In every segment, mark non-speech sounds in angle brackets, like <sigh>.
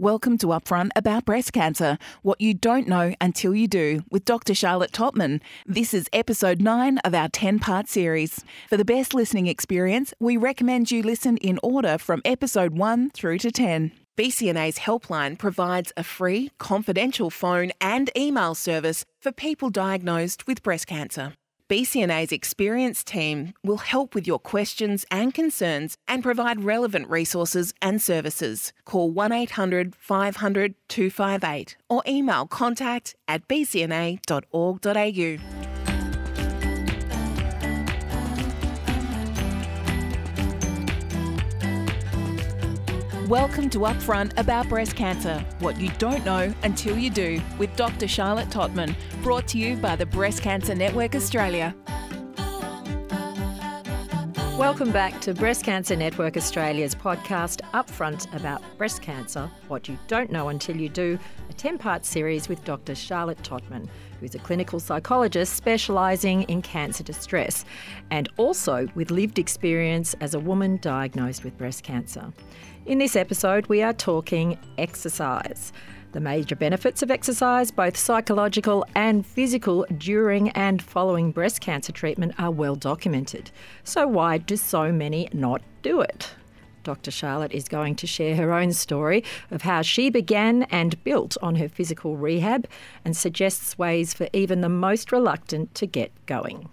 Welcome to Upfront About Breast Cancer What You Don't Know Until You Do with Dr. Charlotte Tottman. This is episode 9 of our 10 part series. For the best listening experience, we recommend you listen in order from episode 1 through to 10. BCNA's helpline provides a free, confidential phone and email service for people diagnosed with breast cancer. BCNA's experienced team will help with your questions and concerns and provide relevant resources and services. Call 1 800 500 258 or email contact at bcna.org.au. Welcome to Upfront About Breast Cancer What You Don't Know Until You Do with Dr. Charlotte Tottman, brought to you by the Breast Cancer Network Australia. Welcome back to Breast Cancer Network Australia's podcast, Upfront About Breast Cancer What You Don't Know Until You Do, a 10 part series with Dr. Charlotte Tottman, who's a clinical psychologist specialising in cancer distress and also with lived experience as a woman diagnosed with breast cancer. In this episode, we are talking exercise. The major benefits of exercise, both psychological and physical, during and following breast cancer treatment are well documented. So, why do so many not do it? Dr. Charlotte is going to share her own story of how she began and built on her physical rehab and suggests ways for even the most reluctant to get going.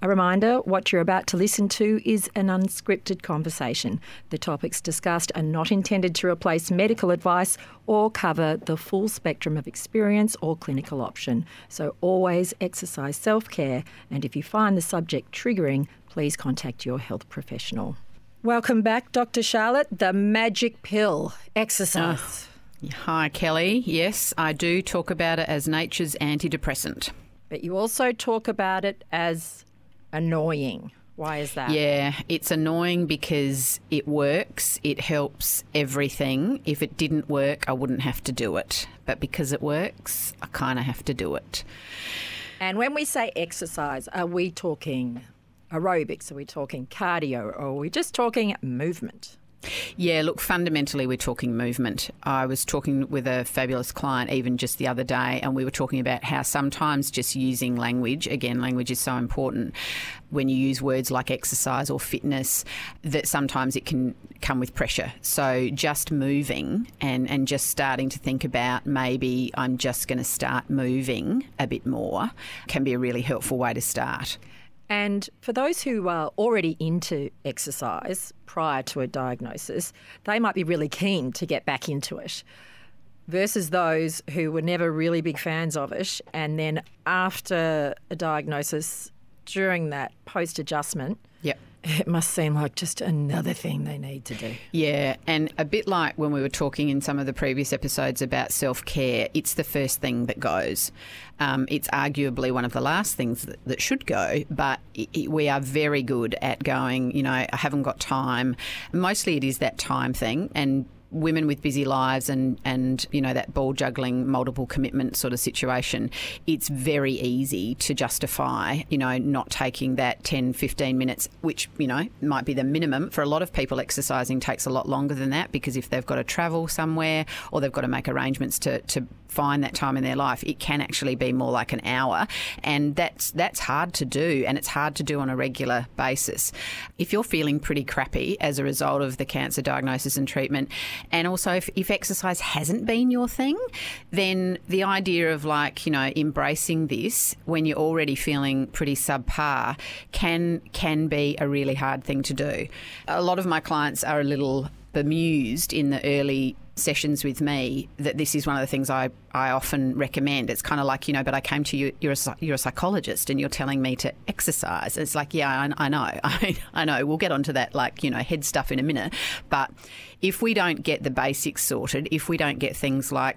A reminder what you're about to listen to is an unscripted conversation. The topics discussed are not intended to replace medical advice or cover the full spectrum of experience or clinical option. So always exercise self care, and if you find the subject triggering, please contact your health professional. Welcome back, Dr. Charlotte. The magic pill, exercise. Uh, hi, Kelly. Yes, I do talk about it as nature's antidepressant. But you also talk about it as annoying. Why is that? Yeah, it's annoying because it works, it helps everything. If it didn't work, I wouldn't have to do it. But because it works, I kind of have to do it. And when we say exercise, are we talking aerobics? Are we talking cardio? Or are we just talking movement? Yeah, look, fundamentally, we're talking movement. I was talking with a fabulous client even just the other day, and we were talking about how sometimes just using language, again, language is so important when you use words like exercise or fitness, that sometimes it can come with pressure. So just moving and, and just starting to think about maybe I'm just going to start moving a bit more can be a really helpful way to start. And for those who are already into exercise prior to a diagnosis, they might be really keen to get back into it. Versus those who were never really big fans of it, and then after a diagnosis, during that post adjustment, it must seem like just another thing they need to do. Yeah, and a bit like when we were talking in some of the previous episodes about self care, it's the first thing that goes. Um, it's arguably one of the last things that, that should go, but it, it, we are very good at going, you know, I haven't got time. Mostly it is that time thing, and women with busy lives and, and you know that ball juggling multiple commitment sort of situation it's very easy to justify you know not taking that 10 15 minutes which you know might be the minimum. For a lot of people exercising takes a lot longer than that because if they've got to travel somewhere or they've got to make arrangements to, to find that time in their life it can actually be more like an hour. And that's that's hard to do and it's hard to do on a regular basis. If you're feeling pretty crappy as a result of the cancer diagnosis and treatment and also, if, if exercise hasn't been your thing, then the idea of like, you know, embracing this when you're already feeling pretty subpar can can be a really hard thing to do. A lot of my clients are a little bemused in the early sessions with me that this is one of the things I, I often recommend. It's kind of like, you know, but I came to you, you're a, you're a psychologist and you're telling me to exercise. It's like, yeah, I, I know. <laughs> I, I know. We'll get onto that, like, you know, head stuff in a minute. But if we don't get the basics sorted, if we don't get things like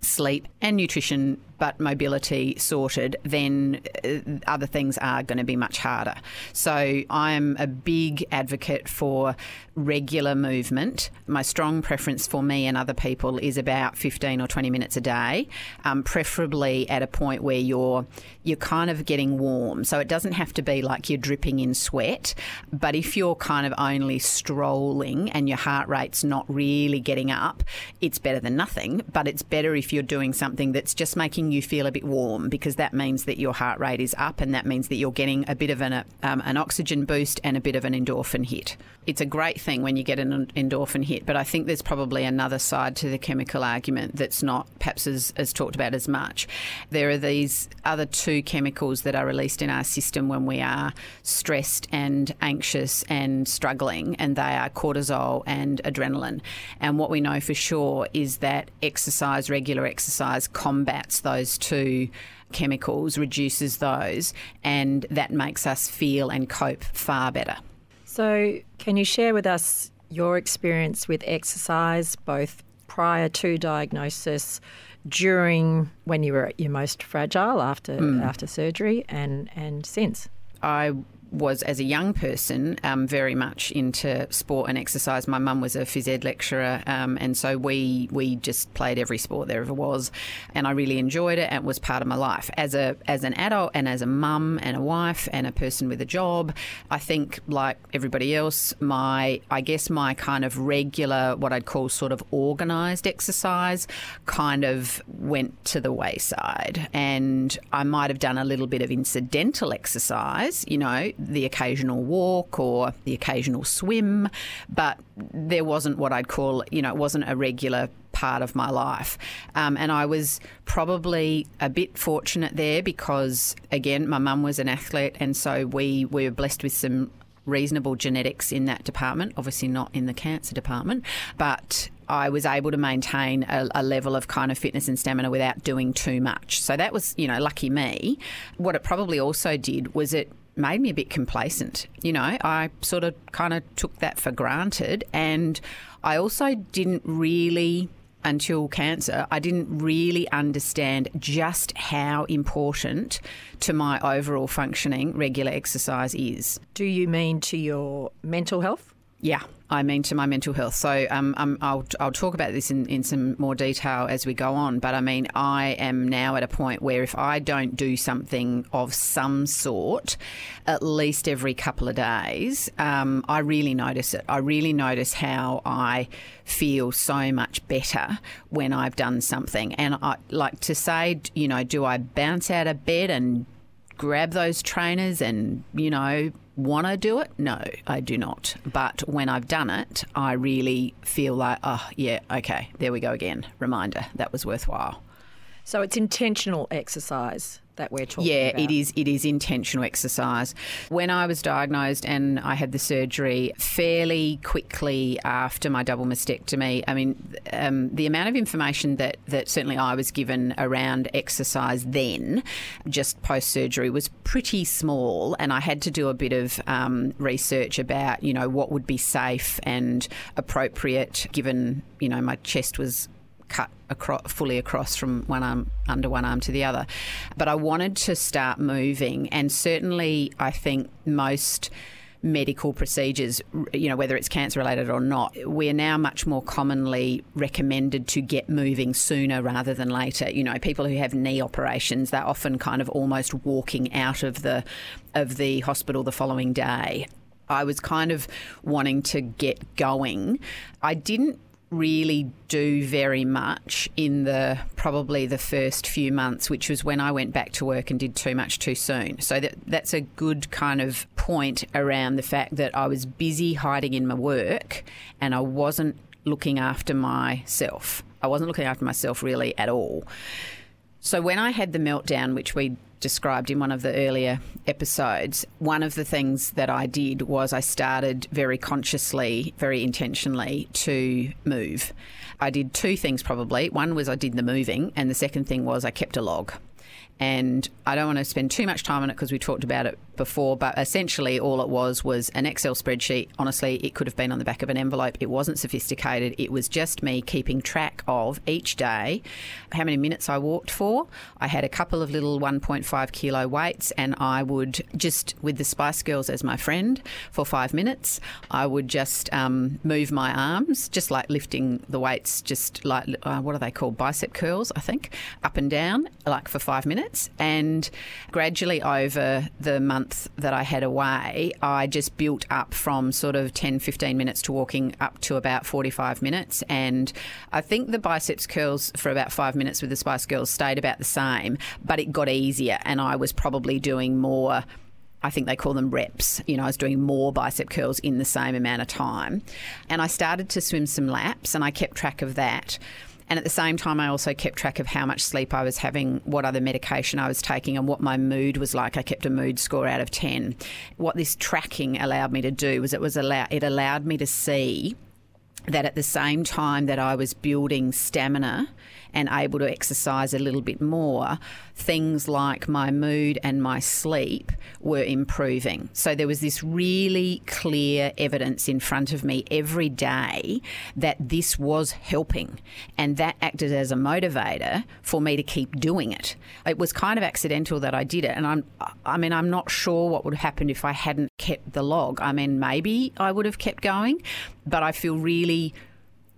sleep and nutrition but mobility sorted, then uh, other things are going to be much harder. So I'm a big advocate for regular movement. My strong preference for me and other people is about 15 or 20 minutes a day, um, preferably at a point where you're you're kind of getting warm. So it doesn't have to be like you're dripping in sweat, but if you're kind of only strolling and your heart rate's not really getting up, it's better than nothing. But it's better if you're doing something that's just making you feel a bit warm because that means that your heart rate is up and that means that you're getting a bit of an, um, an oxygen boost and a bit of an endorphin hit. It's a great thing when you get an endorphin hit, but I think there's probably another side to the chemical argument that's not perhaps as, as talked about as much. There are these other two chemicals that are released in our system when we are stressed and anxious and struggling, and they are cortisol and adrenaline. And what we know for sure is that exercise, regular exercise, combats those two chemicals, reduces those, and that makes us feel and cope far better. So, can you share with us your experience with exercise, both prior to diagnosis, during when you were at your most fragile after mm. after surgery, and and since? I was as a young person um, very much into sport and exercise. My mum was a phys ed lecturer, um, and so we we just played every sport there ever was, and I really enjoyed it and was part of my life as a as an adult and as a mum and a wife and a person with a job. I think like everybody else, my I guess my kind of regular what I'd call sort of organised exercise kind of went to the wayside, and I might have done a little bit of incidental exercise, you know the occasional walk or the occasional swim, but there wasn't what I'd call, you know, it wasn't a regular part of my life. Um, and I was probably a bit fortunate there because, again, my mum was an athlete, and so we, we were blessed with some reasonable genetics in that department, obviously not in the cancer department, but I was able to maintain a, a, level of kind of fitness and stamina without doing too much. So that was, you know, lucky me. What it probably also did was it made me a bit complacent. You know, I sort of kind of took that for granted. And I also didn't really, until cancer, I didn't really understand just how important to my overall functioning regular exercise is. Do you mean to your mental health? Yeah, I mean to my mental health. So um, um, I'll, I'll talk about this in, in some more detail as we go on. But I mean, I am now at a point where if I don't do something of some sort, at least every couple of days, um, I really notice it. I really notice how I feel so much better when I've done something. And I like to say, you know, do I bounce out of bed and grab those trainers and, you know, want to do it? No, I do not. But when I've done it, I really feel like, oh, yeah, okay, there we go again. Reminder that was worthwhile. So it's intentional exercise that we're talking yeah, about. it is. It is intentional exercise. When I was diagnosed and I had the surgery fairly quickly after my double mastectomy, I mean, um, the amount of information that that certainly I was given around exercise then, just post surgery, was pretty small, and I had to do a bit of um, research about you know what would be safe and appropriate given you know my chest was cut across, fully across from one arm under one arm to the other. But I wanted to start moving, and certainly I think most medical procedures, you know, whether it's cancer related or not, we're now much more commonly recommended to get moving sooner rather than later. You know, people who have knee operations, they're often kind of almost walking out of the of the hospital the following day. I was kind of wanting to get going. I didn't really do very much in the probably the first few months, which was when I went back to work and did too much too soon. So that that's a good kind of point around the fact that I was busy hiding in my work and I wasn't looking after myself. I wasn't looking after myself really at all. So when I had the meltdown, which we described in one of the earlier episodes, one of the things that I did was I started very consciously, very intentionally to move. I did two things probably. One was I did the moving, and the second thing was I kept a log. And I don't want to spend too much time on it because we talked about it before, but essentially all it was was an Excel spreadsheet. Honestly, it could have been on the back of an envelope. It wasn't sophisticated. It was just me keeping track of each day how many minutes I walked for. I had a couple of little 1.5 kilo weights, and I would just, with the Spice Girls as my friend for five minutes, I would just um, move my arms, just like lifting the weights, just like uh, what are they called? Bicep curls, I think, up and down, like for five minutes. And gradually over the month, month that I had away, I just built up from sort of 10, 15 minutes to walking up to about 45 minutes. And I think the biceps curls for about five minutes with the Spice Girls stayed about the same, but it got easier. And I was probably doing more. I think they call them reps. You know, I was doing more bicep curls in the same amount of time. And I started to swim some laps and I kept track of that. And at the same time, I also kept track of how much sleep I was having, what other medication I was taking, and what my mood was like. I kept a mood score out of 10. What this tracking allowed me to do was it was allow- it allowed me to see that at the same time that I was building stamina and able to exercise a little bit more, things like my mood and my sleep were improving. So there was this really clear evidence in front of me every day that this was helping. And that acted as a motivator for me to keep doing it. It was kind of accidental that I did it. And I'm, I mean, I'm not sure what would have happened if I hadn't kept the log. I mean, maybe I would have kept going, but I feel really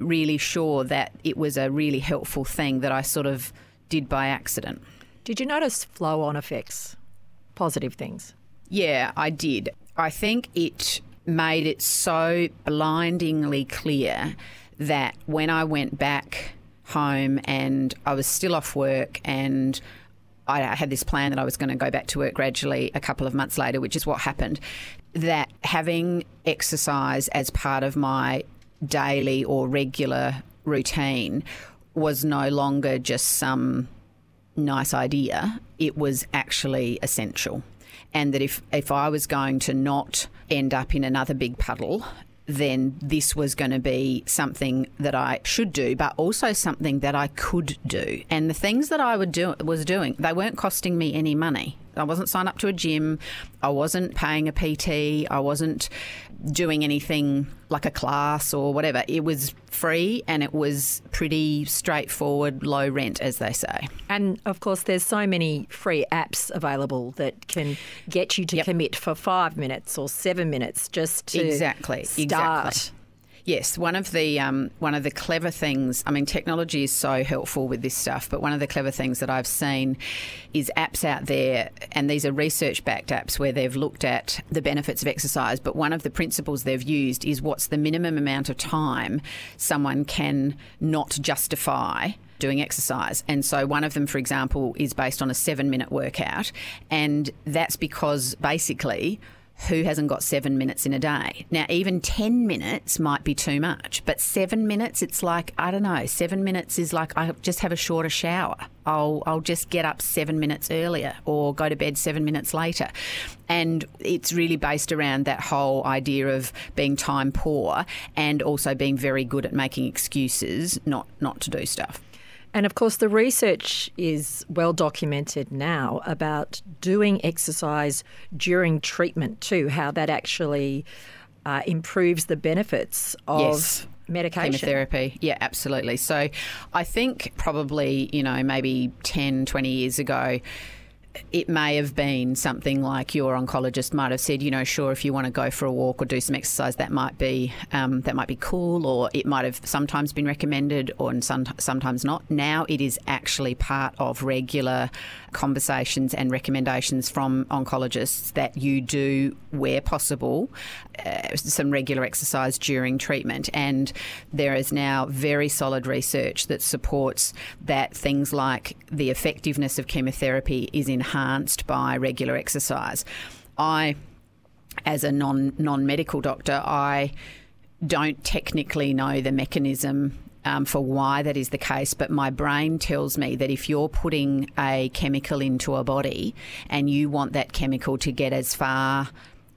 really sure that it was a really helpful thing that I sort of did by accident. Did you notice flow on effects, positive things? Yeah, I did. I think it made it so blindingly clear that when I went back home and I was still off work and I had this plan that I was going to go back to work gradually a couple of months later, which is what happened. That having exercise as part of my daily or regular routine was no longer just some nice idea, it was actually essential. And that if, if I was going to not end up in another big puddle, then this was going to be something that I should do, but also something that I could do. And the things that I would do was doing, they weren't costing me any money. I wasn't signed up to a gym. I wasn't paying a PT. I wasn't doing anything like a class or whatever. It was free and it was pretty straightforward, low rent, as they say. And of course, there's so many free apps available that can get you to yep. commit for five minutes or seven minutes just to exactly start. Exactly. Yes, one of the um, one of the clever things. I mean, technology is so helpful with this stuff, but one of the clever things that I've seen is apps out there, and these are research backed apps where they've looked at the benefits of exercise. But one of the principles they've used is what's the minimum amount of time someone can not justify doing exercise. And so one of them, for example, is based on a seven minute workout. And that's because basically who hasn't got seven minutes in a day? Now, even 10 minutes might be too much, but seven minutes, it's like, I don't know, seven minutes is like I just have a shorter shower. I'll, I'll just get up seven minutes earlier or go to bed seven minutes later. And it's really based around that whole idea of being time poor and also being very good at making excuses not, not to do stuff. And of course, the research is well documented now about doing exercise during treatment too, how that actually uh, improves the benefits of. Yes medication. Chemotherapy. Yeah, absolutely. So I think probably, you know, maybe 10, 20 years ago, it may have been something like your oncologist might have said, you know, sure, if you want to go for a walk or do some exercise, that might be um, that might be cool, or it might have sometimes been recommended, or some, sometimes not. Now it is actually part of regular conversations and recommendations from oncologists that you do, where possible, uh, some regular exercise during treatment. And there is now very solid research that supports that things like the effectiveness of chemotherapy is enhanced by regular exercise. I, as a non non medical doctor, I don't technically know the mechanism um, for why that is the case, but my brain tells me that if you're putting a chemical into a body and you want that chemical to get as far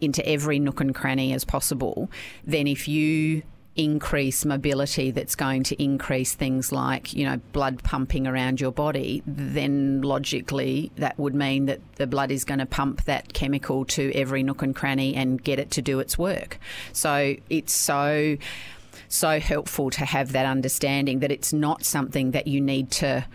into every nook and cranny as possible, then if you increase mobility that's going to increase things like, you know, blood pumping around your body, then logically that would mean that the blood is going to pump that chemical to every nook and cranny and get it to do its work. So it's so so helpful to have that understanding that it's not something that you need to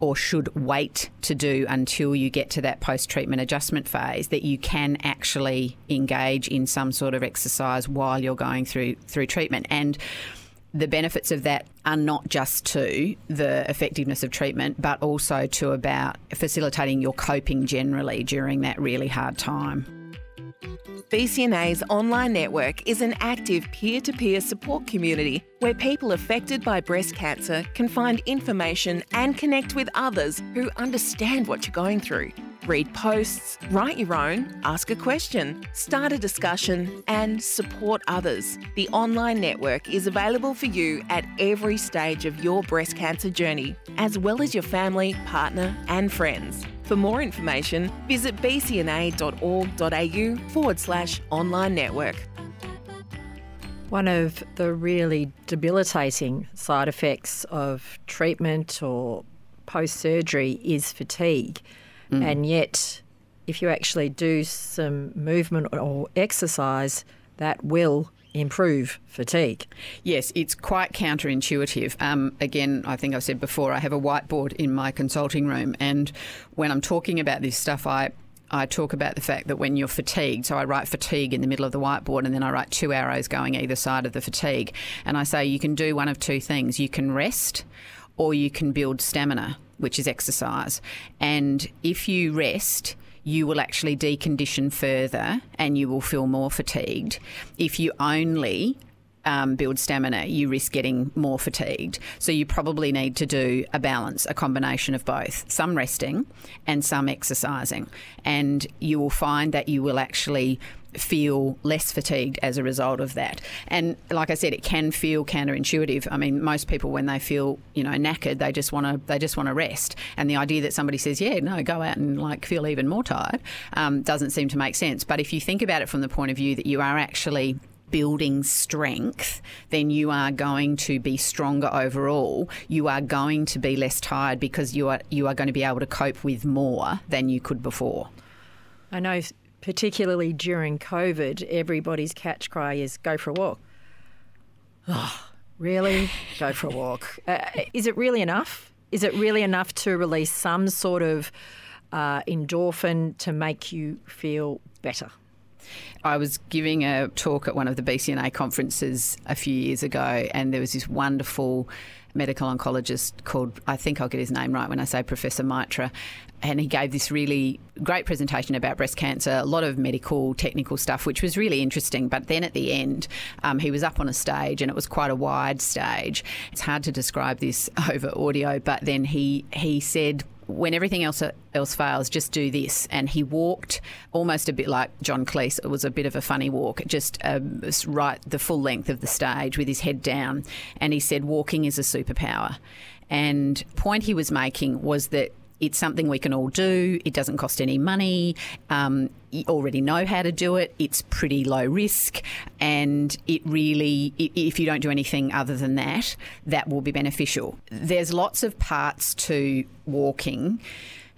or should wait to do until you get to that post treatment adjustment phase that you can actually engage in some sort of exercise while you're going through through treatment and the benefits of that are not just to the effectiveness of treatment, but also to about facilitating your coping generally during that really hard time. BCNA's online network is an active peer to peer support community where people affected by breast cancer can find information and connect with others who understand what you're going through. Read posts, write your own, ask a question, start a discussion, and support others. The online network is available for you at every stage of your breast cancer journey, as well as your family, partner, and friends. For more information, visit bcna.org.au forward slash online network. One of the really debilitating side effects of treatment or post surgery is fatigue. Mm. And yet, if you actually do some movement or exercise, that will improve fatigue. Yes, it's quite counterintuitive. Um, again, I think I've said before, I have a whiteboard in my consulting room, and when I'm talking about this stuff, I I talk about the fact that when you're fatigued, so I write fatigue in the middle of the whiteboard and then I write two arrows going either side of the fatigue. And I say you can do one of two things you can rest or you can build stamina, which is exercise. And if you rest, you will actually decondition further and you will feel more fatigued. If you only um, build stamina, you risk getting more fatigued. So you probably need to do a balance, a combination of both, some resting and some exercising. And you will find that you will actually feel less fatigued as a result of that. And like I said, it can feel counterintuitive. I mean, most people when they feel you know knackered, they just want to they just want to rest. And the idea that somebody says, "Yeah, no, go out and like feel even more tired," um, doesn't seem to make sense. But if you think about it from the point of view that you are actually building strength, then you are going to be stronger overall. You are going to be less tired because you are you are going to be able to cope with more than you could before. I know particularly during COVID, everybody's catch cry is go for a walk. Oh, really? <laughs> go for a walk. Uh, is it really enough? Is it really enough to release some sort of uh, endorphin to make you feel better? I was giving a talk at one of the BCNA conferences a few years ago, and there was this wonderful medical oncologist called, I think I'll get his name right when I say Professor Mitra. And he gave this really great presentation about breast cancer, a lot of medical, technical stuff, which was really interesting. But then at the end, um, he was up on a stage and it was quite a wide stage. It's hard to describe this <laughs> over audio, but then he, he said, when everything else else fails, just do this. And he walked almost a bit like John Cleese. It was a bit of a funny walk, just um, right the full length of the stage with his head down. And he said, walking is a superpower. And point he was making was that it's something we can all do. It doesn't cost any money. Um, you already know how to do it. It's pretty low risk. And it really, if you don't do anything other than that, that will be beneficial. There's lots of parts to walking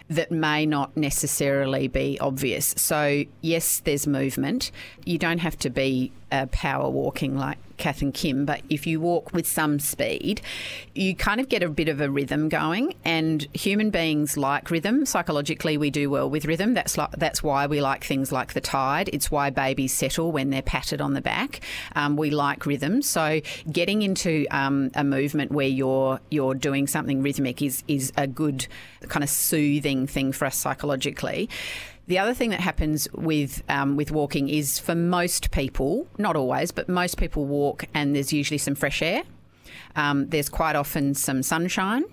that may not necessarily be obvious. So, yes, there's movement. You don't have to be power walking like Kath and Kim, but if you walk with some speed, you kind of get a bit of a rhythm going. And human beings like rhythm. Psychologically, we do well with rhythm. That's like, that's why we like things like the tide. It's why babies settle when they're patted on the back. Um, we like rhythm. So getting into um, a movement where you're you're doing something rhythmic is is a good kind of soothing thing for us psychologically. The other thing that happens with um, with walking is for most people, not always, but most people walk and there's usually some fresh air. Um, there's quite often some sunshine.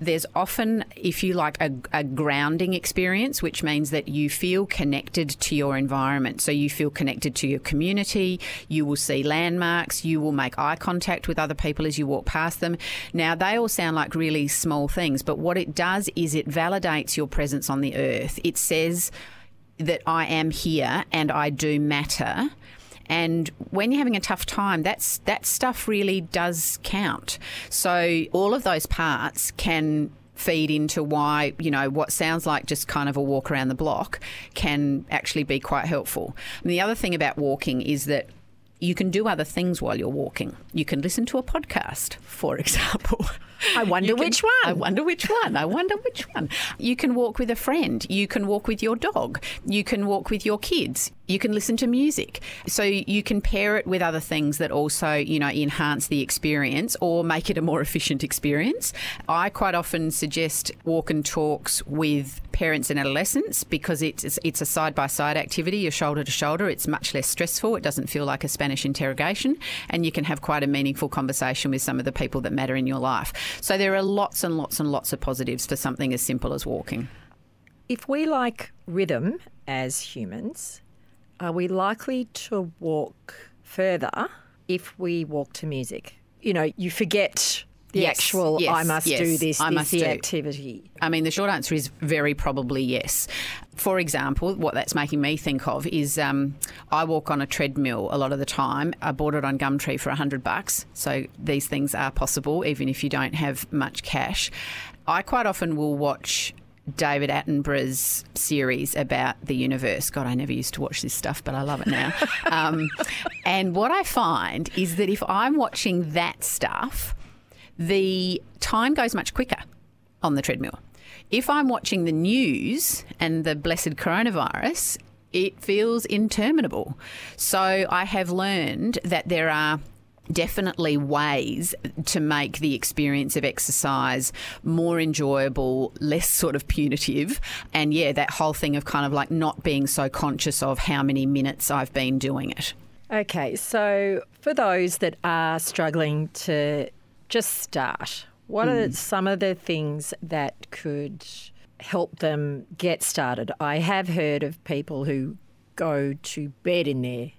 There's often, if you like, a, a, grounding experience, which means that you feel connected to your environment. So you feel connected to your community. You will see landmarks. You will make eye contact with other people as you walk past them. Now, they all sound like really small things, but what it does is it validates your presence on the earth. It says that I am here and I do matter And when you're having a tough time, that's that stuff really does count. So all of those parts can feed into why, you know, what sounds like just kind of a walk around the block can actually be quite helpful. And the other thing about walking is that you can do other things while you're walking. You can listen to a podcast, for <laughs> example. I wonder can- which one. I wonder which one. I wonder which one. You can walk with a friend. You can walk with your dog. You can walk with your kids. You can listen to music. So you can pair it with other things that also, you know, enhance the experience or make it a more <laughs> efficient experience. I quite often suggest walk and talks with parents and adolescents because it's it's a side by side activity. You're shoulder to shoulder. It's much less stressful. It doesn't feel like a Spanish interrogation, and you can have quite a meaningful conversation with some of the people that matter in your life. So there are lots and lots and lots of positives for something as simple as walking. If we like rhythm as humans, are we likely to walk further if we walk to music? You know, you forget the Yes, actual yes, I must yes, do this, I this must do. activity. I mean, the short answer is very probably yes. For example, what that's making me think of is um, I walk on a treadmill a lot of the time. I bought it on Gumtree for 100 bucks. So these things are possible, even if you don't have much cash. I quite often will watch David Attenborough's series about the universe. God, I never used to watch this stuff, but I love it now. <laughs> um, and what I find is that if I'm watching that stuff, the time goes much quicker on the treadmill. If I'm watching the news and the blessed coronavirus, it feels interminable. So I have learned that there are definitely ways to make the experience of exercise more enjoyable, less sort of punitive. And yeah, that whole thing of kind of like not being so conscious of how many minutes I've been doing it. Okay, so for those that are struggling to just start, what are mm. some of the things that could help them get started? I have heard of people who go to bed in their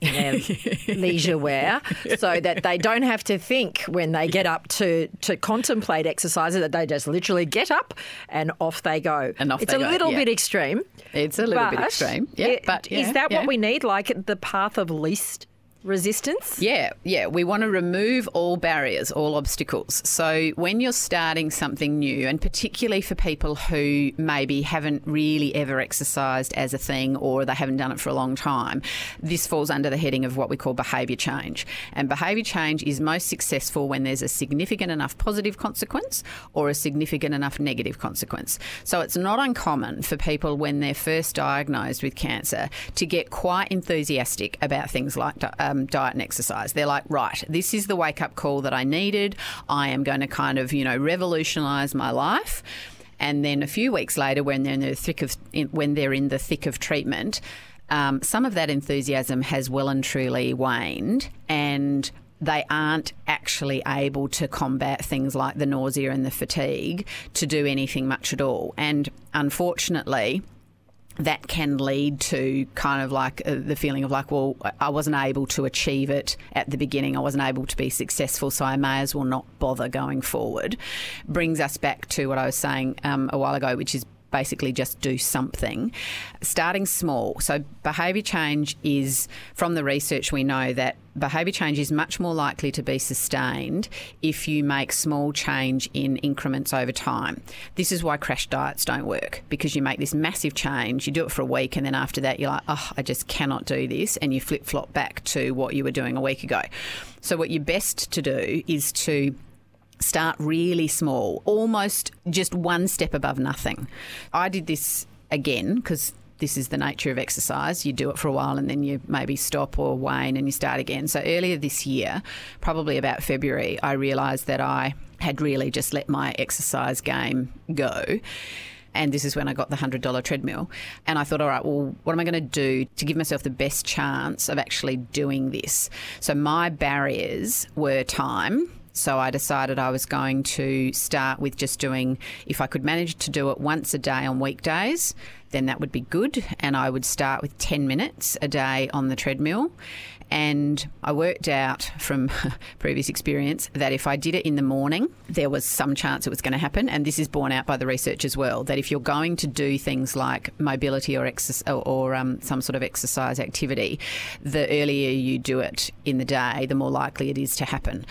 their <laughs> leisure wear so that they don't have to think when they get up to, to contemplate exercises that they just literally get up and off they go. And off it's a go, little yeah. bit extreme. It's a little bit extreme. Yeah, it- but is that yeah. what we need? Like the path of least resistance? Yeah, yeah. We want to remove all barriers, all obstacles. So when you're starting something new, and particularly for people who maybe haven't really ever exercised as a thing or they haven't done it for a long time, this falls under the heading of what we call behaviour change. And behaviour change is most successful when there's a significant enough positive consequence or a significant enough negative consequence. So it's not uncommon for people when they're first diagnosed with cancer to get quite enthusiastic about things like di- um, um, diet and exercise. They're like, right, this is the wake up call that I needed. I am going to kind of, you know, revolutionise my life. And then a few weeks later, when they're in the thick of when they're in the thick of treatment, um, some of that enthusiasm has well and truly waned, and they aren't actually able to combat things like the nausea and the fatigue to do anything much at all. And unfortunately, that can lead to kind of like uh, the feeling of like, well, I wasn't able to achieve it at the beginning. I wasn't able to be successful, so I may as well not bother going forward. Brings us back to what I was saying um, a while ago, which is basically just do something. Starting small. So, behaviour change is, from the research, we know that behaviour change is much more likely to be sustained if you make small change in increments over time. This is why crash diets don't work because you make this massive change, you do it for a week, and then after that, you're like, oh, I just cannot do this, and you flip flop back to what you were doing a week ago. So, what you're best to do is to start really small, almost just one step above nothing. I did this again because this is the nature of exercise. You do it for a while and then you maybe stop or wane and you start again. So earlier this year, probably about February, I realised that I had really just let my exercise game go. And this is when I got the $100 treadmill. And I thought, all right, well, what am I going to do to give myself the best chance of actually doing this? So my barriers were time. So I decided I was going to start with just doing, if I could manage to do it once a day on weekdays, then that would be good. And I would start with 10 minutes a day on the treadmill. And I worked out from <laughs> previous experience that if I did it in the morning, there was some chance it was going to happen. And this is borne out by the research as well that if you're going to do things like mobility or, or, or um, some sort of exercise activity, the earlier you do it in the day, the more likely it is to happen.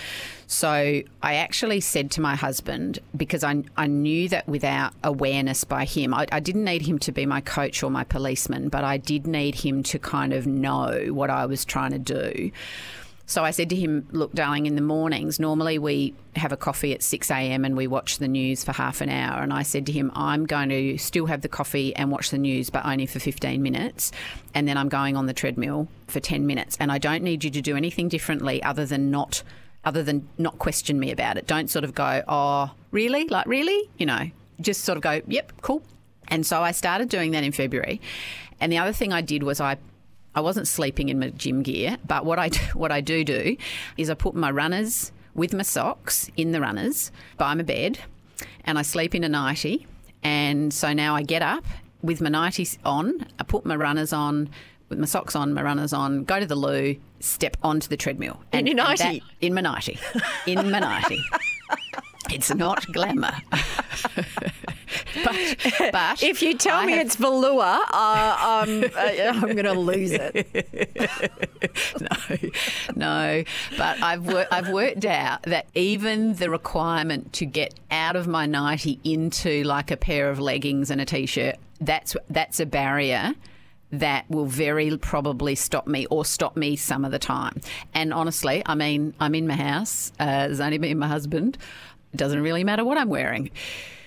So I actually said to my husband, because I, I knew that without awareness by him, I, I didn't need him to be my coach or my policeman, but I did need him to kind of know what I was trying to do. So I said to him, Look, darling, in the mornings, normally we have a coffee at 6 a.m. and we watch the news for half an hour. And I said to him, I'm going to still have the coffee and watch the news, but only for 15 minutes. And then I'm going on the treadmill for 10 minutes. And I don't need you to do anything differently other than not other than not question me about it. Don't sort of go, oh, really? Like, really? You know, just sort of go, yep, cool. And so I started doing that in February. And the other thing I did was I I wasn't sleeping in my gym gear, but what I <laughs> what I do do is I put my runners with my socks in the runners by my bed, and I sleep in a nightie. And so now I get up with my nighties on, I put my runners on, with my socks on, my runners on, go to the loo, step onto the treadmill. And, in your nightie? That, in my nightie. In my nightie. <laughs> it's not glamour. but, but, if you tell I me have... it's velour, <laughs> uh, um, uh, I'm going to lose it. no, no. But I've wor- I've worked out that even the requirement to get out of my nightie into like a pair of leggings and a t-shirt, that's that's a barrier that will very probably stop me or stop me some of the time. And honestly, I mean, I'm in my house. Uh, there's only me and my husband. It doesn't really matter what I'm wearing.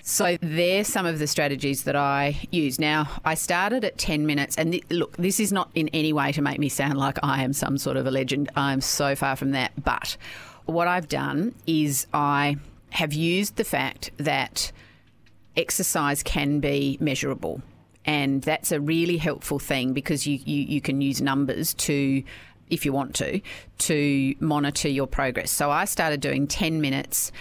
So there's some of the strategies that I use. Now, I started at 10 minutes, and th- look, this is not in any way to make me sound like I am some sort of a legend. I'm so far from that. But what I've done is I have used the fact that exercise can be measurable. And that's a really helpful thing because you, you, you can use numbers to if you want to, to monitor your progress. So I started doing 10 minutes,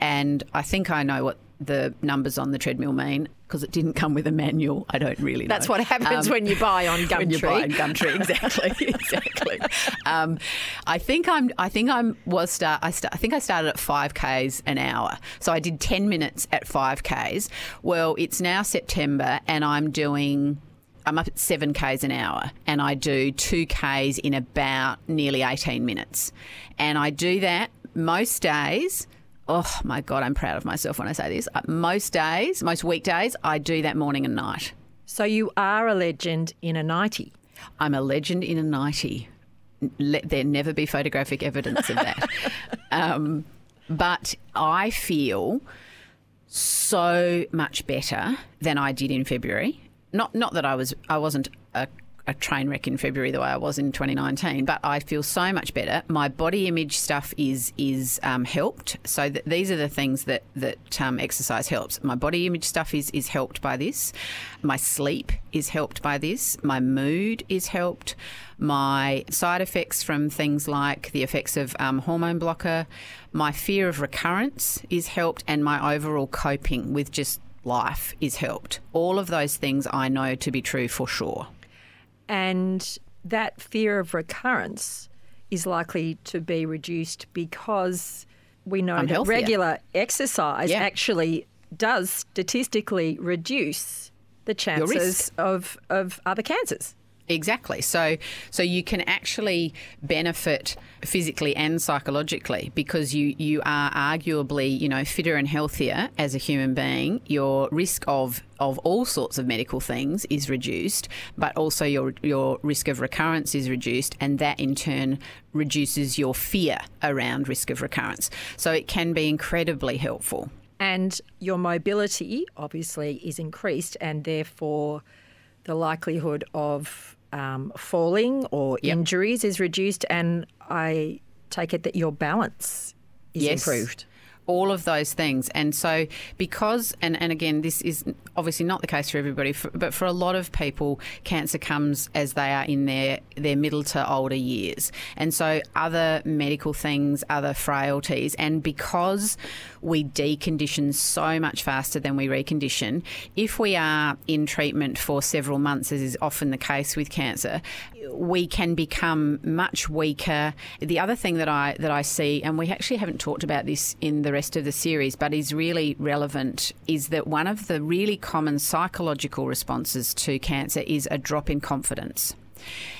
and I think I know what the numbers on the treadmill mean because it didn't come with a manual. I don't really know. That's what happens um, when you buy on Gumtree. <laughs> when you buy on Gumtree, exactly, <laughs> exactly. Um, I think I'm. I think I'm was start. I, start, I think I started at five k's an hour. So I did ten minutes at five k's. Well, it's now September, and I'm doing. I'm up at 7 Ks an hour and I do 2 Ks in about nearly 18 minutes. And I do that most days oh my God, I'm proud of myself when I say this. Uh, most days, most weekdays, I do that morning and night. So you are a legend in a nightie. I'm a legend in a nightie. Let there never be photographic evidence of that. <laughs> um, but I feel so much better than I did in February. Not not that I was I wasn't a a train wreck in February the way I was in 2019, but I feel so much better. My body image stuff is is um, helped. So th- these are the things that that um, exercise helps. My body image stuff is is helped by this. My sleep is helped by this. My mood is helped. My side effects from things like the effects of um, hormone blocker, my fear of recurrence is helped, and my overall coping with just life is helped. All of those things I know to be true for sure. And that fear of recurrence is likely to be reduced because we know I'm that healthier. regular exercise Yeah. actually does statistically reduce the chances of, of other cancers. Exactly. So so you can actually benefit physically and psychologically because you you are arguably, you know, fitter and healthier as a human being. Your risk of of all sorts of medical things is reduced, but also your your risk of recurrence is reduced and that in turn reduces your fear around risk of recurrence. So it can be incredibly helpful. And your mobility obviously is increased, and therefore the likelihood of um, falling or Yep. injuries is reduced. And I take it that your balance is Yes. improved. all of those things. And so, because, and, and again, this is obviously not the case for everybody, for, but for a lot of people, cancer comes as they are in their, their middle to older years. And so, other medical things, other frailties, and because we decondition so much faster than we recondition, if we are in treatment for several months, as is often the case with cancer, we can become much weaker. The other thing that I that I see, and we actually haven't talked about this in the rest of the series, but is really relevant, is that one of the really common psychological responses to cancer is a drop in confidence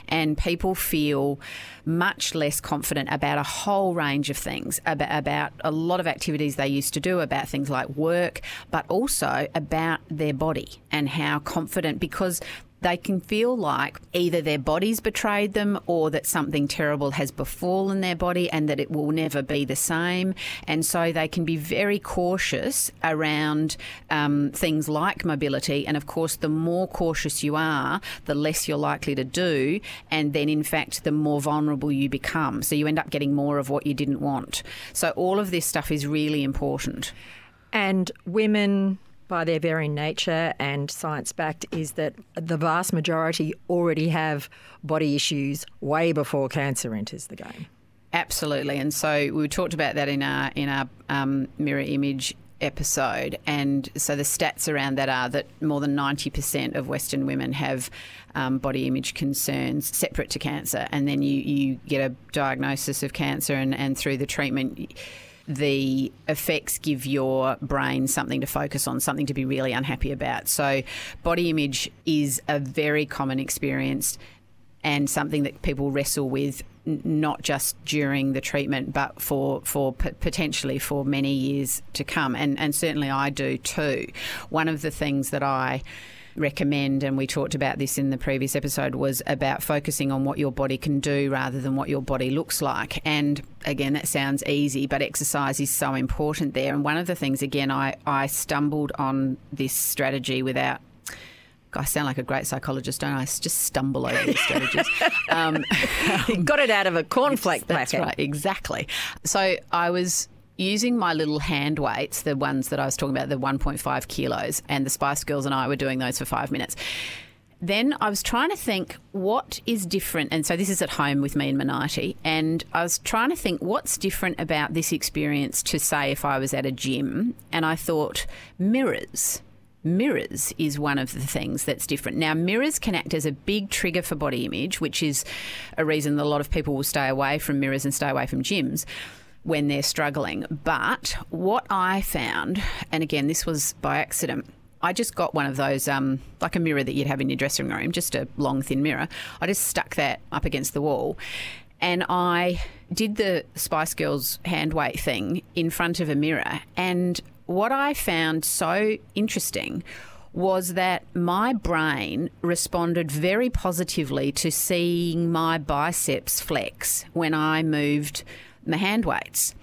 and people feel much less confident about a whole range of things, about, about, a lot of activities they used to do, about things like work, but also about their body and how confident, because they can feel like either their bodies betrayed them or that something terrible has befallen their body and that it will never be the same. And so they can be very cautious around um, things like mobility. And of course, the more cautious you are, the less you're likely to do. And then, in fact, the more vulnerable you become. So you end up getting more of what you didn't want. So all of this stuff is really important. And women by their very nature and science backed is that the vast majority already have body issues way before cancer enters the game. Absolutely, and so we talked about that in our in our um, mirror image episode, and so the stats around that are that more than ninety percent of Western women have um, body image concerns separate to cancer, and then you you get a diagnosis of cancer, and, and through the treatment the effects give your brain something to focus on, something to be really unhappy about. So, body image is a very common experience and something that people wrestle with not just during the treatment but for for potentially for many years to come and and certainly I do too one of the things that I recommend, and we talked about this in the previous episode, was about focusing on what your body can do rather than what your body looks like. And again, that sounds easy, but exercise is so important there. And one of the things, again, I, I stumbled on this strategy without I sound like a great psychologist, don't I? I just stumble over these strategies. <laughs> Um, got it out of a cornflake <laughs> That's packet. right, exactly. So I was using my little hand weights, the ones that I was talking about, the 1.5 kilos, and the Spice Girls and I were doing those for five minutes. Then I was trying to think what is different, and so this is at home with me and Manati, and I was trying to think what's different about this experience to say if I was at a gym, and I thought mirrors. Mirrors is one of the things that's different. Now, mirrors can act as a big trigger for body image, which is a reason that a lot of people will stay away from mirrors and stay away from gyms when they're struggling. But what I found, and again, this was by accident. I just got one of those, um, like a mirror that you'd have in your dressing room, just a long, thin mirror. I just stuck that up against the wall and I did the Spice Girls hand weight thing in front of a mirror. And what I found so interesting was that my brain responded very positively to seeing my biceps flex when I moved my hand weights.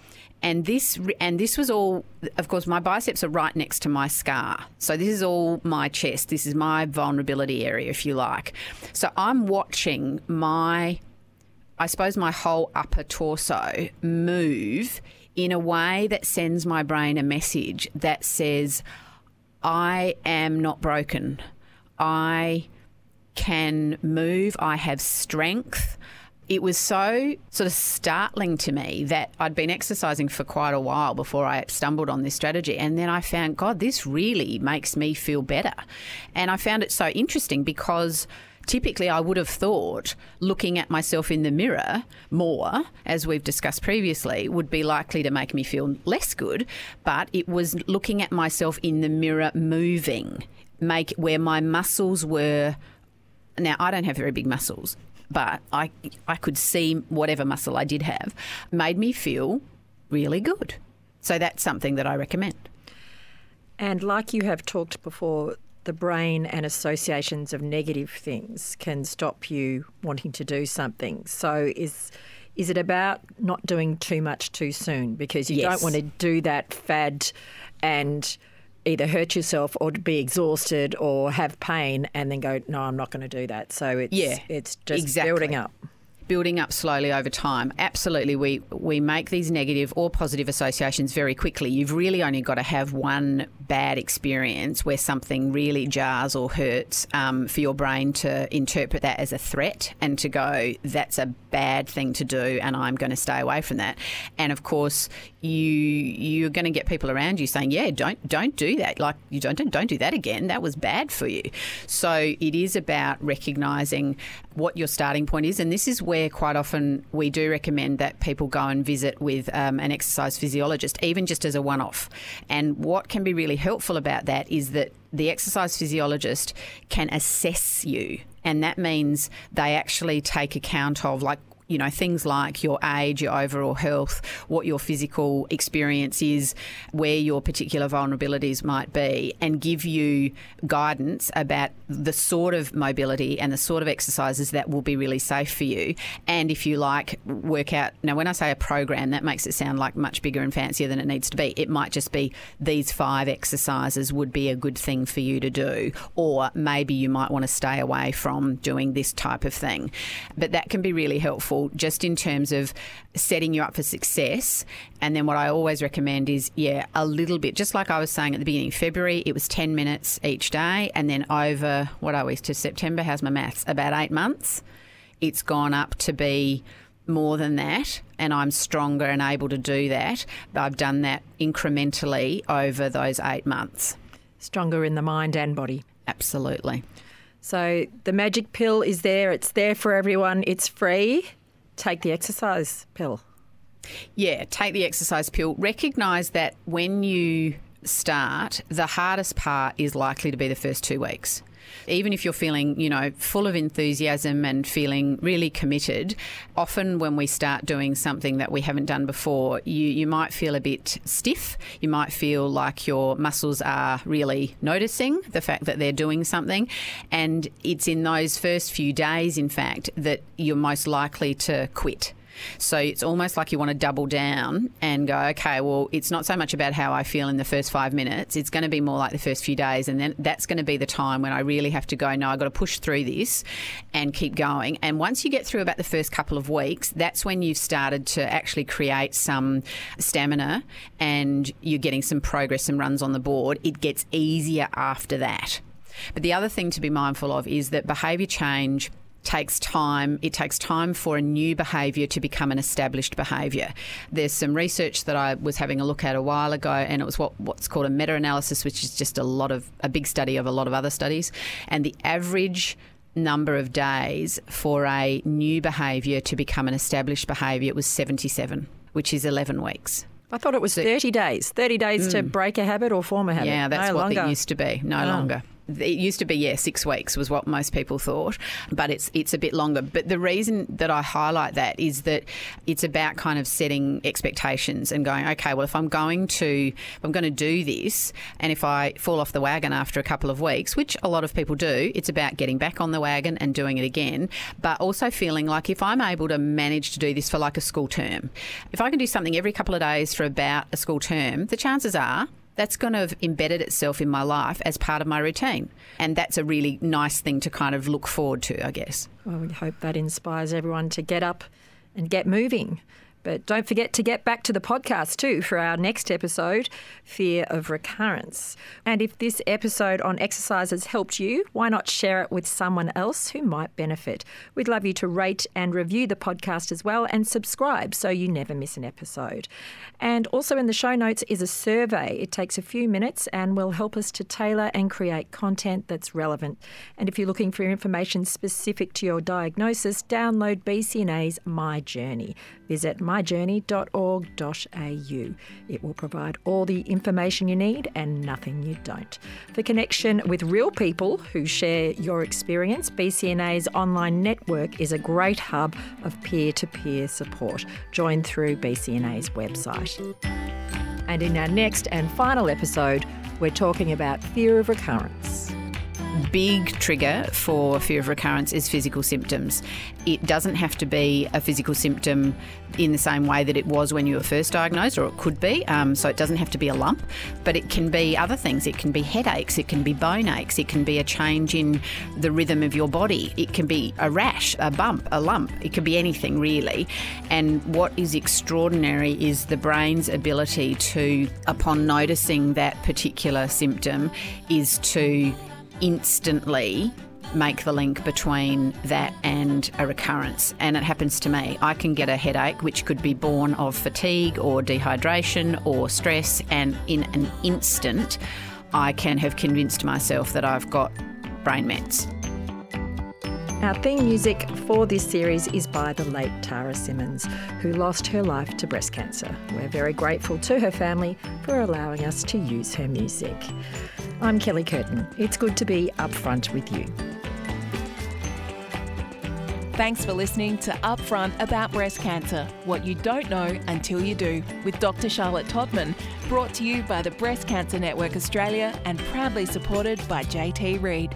And this and this was all of course my biceps are right next to my scar. So this is all my chest. This is my vulnerability area if you like. So I'm watching my I suppose my whole upper torso move in a way that sends my brain a message that says I am not broken. I can move. I have strength it was so sort of startling to me that I'd been exercising for quite a while before I stumbled on this strategy. And then I found, God, this really makes me feel better. And I found it so interesting because typically I would have thought looking at myself in the mirror more, as we've discussed previously, would be likely to make me feel less good. But it was looking at myself in the mirror moving, make where my muscles were. Now, I don't have very big muscles, but I I could see whatever muscle I did have made me feel really good. So that's something that I recommend. And like you have talked before, the brain and associations of negative things can stop you wanting to do something. So is is it about not doing too much too soon because you yes. don't want to do that fad and either hurt yourself or to be exhausted or have pain and then go, no, I'm not going to do that. So it's, yeah, it's just exactly. building up. Building up slowly over time. Absolutely, we we make these negative or positive associations very quickly. You've really only got to have one bad experience where something really jars or hurts um, for your brain to interpret that as a threat and to go, that's a bad thing to do, and I'm going to stay away from that. And of course, you you're going to get people around you saying, yeah, don't don't do that. Like you don't don't, don't do that again. That was bad for you. So it is about recognizing what your starting point is, and this is where quite often we do recommend that people go and visit with um, an exercise physiologist, even just as a one-off. And what can be really helpful about that is that the exercise physiologist can assess you and that means they actually take account of like you know, things like your age, your overall health, what your physical experience is, where your particular vulnerabilities might be, and give you guidance about the sort of mobility and the sort of exercises that will be really safe for you. And if you like, work out. Now, when I say a program, that makes it sound like much bigger and fancier than it needs to be. It might just be these five exercises would be a good thing for you to do, or maybe you might want to stay away from doing this type of thing. But that can be really helpful helpful just in terms of setting you up for success. And then what I always recommend is, yeah, a little bit, just like I was saying at the beginning, February, it was 10 minutes each day. And then over, what are we, to September, how's my maths? About eight months, it's gone up to be more than that and I'm stronger and able to do that. But I've done that incrementally over those eight months. Stronger in the mind and body. Absolutely. So the magic pill is there, it's there for everyone, it's free take the exercise pill. Yeah, take the exercise pill. Recognise that when you start, the hardest part is likely to be the first two weeks. Even if you're feeling, you know, full of enthusiasm and feeling really committed, often when we start doing something that we haven't done before, you, you might feel a bit stiff. You might feel like your muscles are really noticing the fact that they're doing something. And it's in those first few days, in fact, that you're most likely to quit. So it's almost like you want to double down and go, okay, well, it's not so much about how I feel in the first five minutes. It's going to be more like the first few days. And then that's going to be the time when I really have to go, no, I've got to push through this and keep going. And once you get through about the first couple of weeks, that's when you've started to actually create some stamina and you're getting some progress and runs on the board. It gets easier after that. But the other thing to be mindful of is that behaviour change takes time. It takes time for a new behaviour to become an established behaviour. There's some research that I was having a look at a while ago, and it was what, what's called a meta-analysis, which is just a lot of a big study of a lot of other studies, and the average number of days for a new behaviour to become an established behaviour was 77, which is 11 weeks. I thought it was 30 days. 30 days mm. to break a habit or form a habit. Yeah, that's no what longer. it used to be. No oh. longer it used to be yeah six weeks was what most people thought but it's it's a bit longer. But the reason that I highlight that is that it's about kind of setting expectations and going okay well if I'm going to if I'm going to do this and if I fall off the wagon after a couple of weeks which a lot of people do it's about getting back on the wagon and doing it again but also feeling like if I'm able to manage to do this for like a school term if I can do something every couple of days for about a school term the chances are that's going to have embedded itself in my life as part of my routine. And that's a really nice thing to kind of look forward to, I guess. Well, we hope that inspires everyone to get up and get moving. But don't forget to get back to the podcast too for our next episode, Fear of Recurrence. And if this episode on exercise has helped you, why not share it with someone else who might benefit? We'd love you to rate and review the podcast as well and subscribe so you never miss an episode. And also in the show notes is a survey. It takes a few minutes and will help us to tailor and create content that's relevant. And if you're looking for information specific to your diagnosis, download BCNA's My Journey. Visit myjourney.org.au. It will provide all the information you need and nothing you don't. For connection with real people who share your experience, BCNA's online network is a great hub of peer to peer support. Join through BCNA's website. And in our next and final episode, we're talking about fear of recurrence. Big trigger for fear of recurrence is physical symptoms. It doesn't have to be a physical symptom in the same way that it was when you were first diagnosed, or it could be. Um, so it doesn't have to be a lump, but it can be other things. It can be headaches, it can be bone aches, it can be a change in the rhythm of your body, it can be a rash, a bump, a lump, it could be anything really. And what is extraordinary is the brain's ability to, upon noticing that particular symptom, is to instantly make the link between that and a recurrence. And it happens to me. I can get a headache, which could be born of fatigue or dehydration or stress, and in an instant, I can have convinced myself that I've got brain mets. Our theme music for this series is by the late Tara Simmons, who lost her life to breast cancer. We're very grateful to her family for allowing us to use her music. I'm Kelly Curtin. It's good to be upfront with you. Thanks for listening to Upfront About Breast Cancer What You Don't Know Until You Do with Dr. Charlotte Tottman, brought to you by the Breast Cancer Network Australia and proudly supported by JT Reid.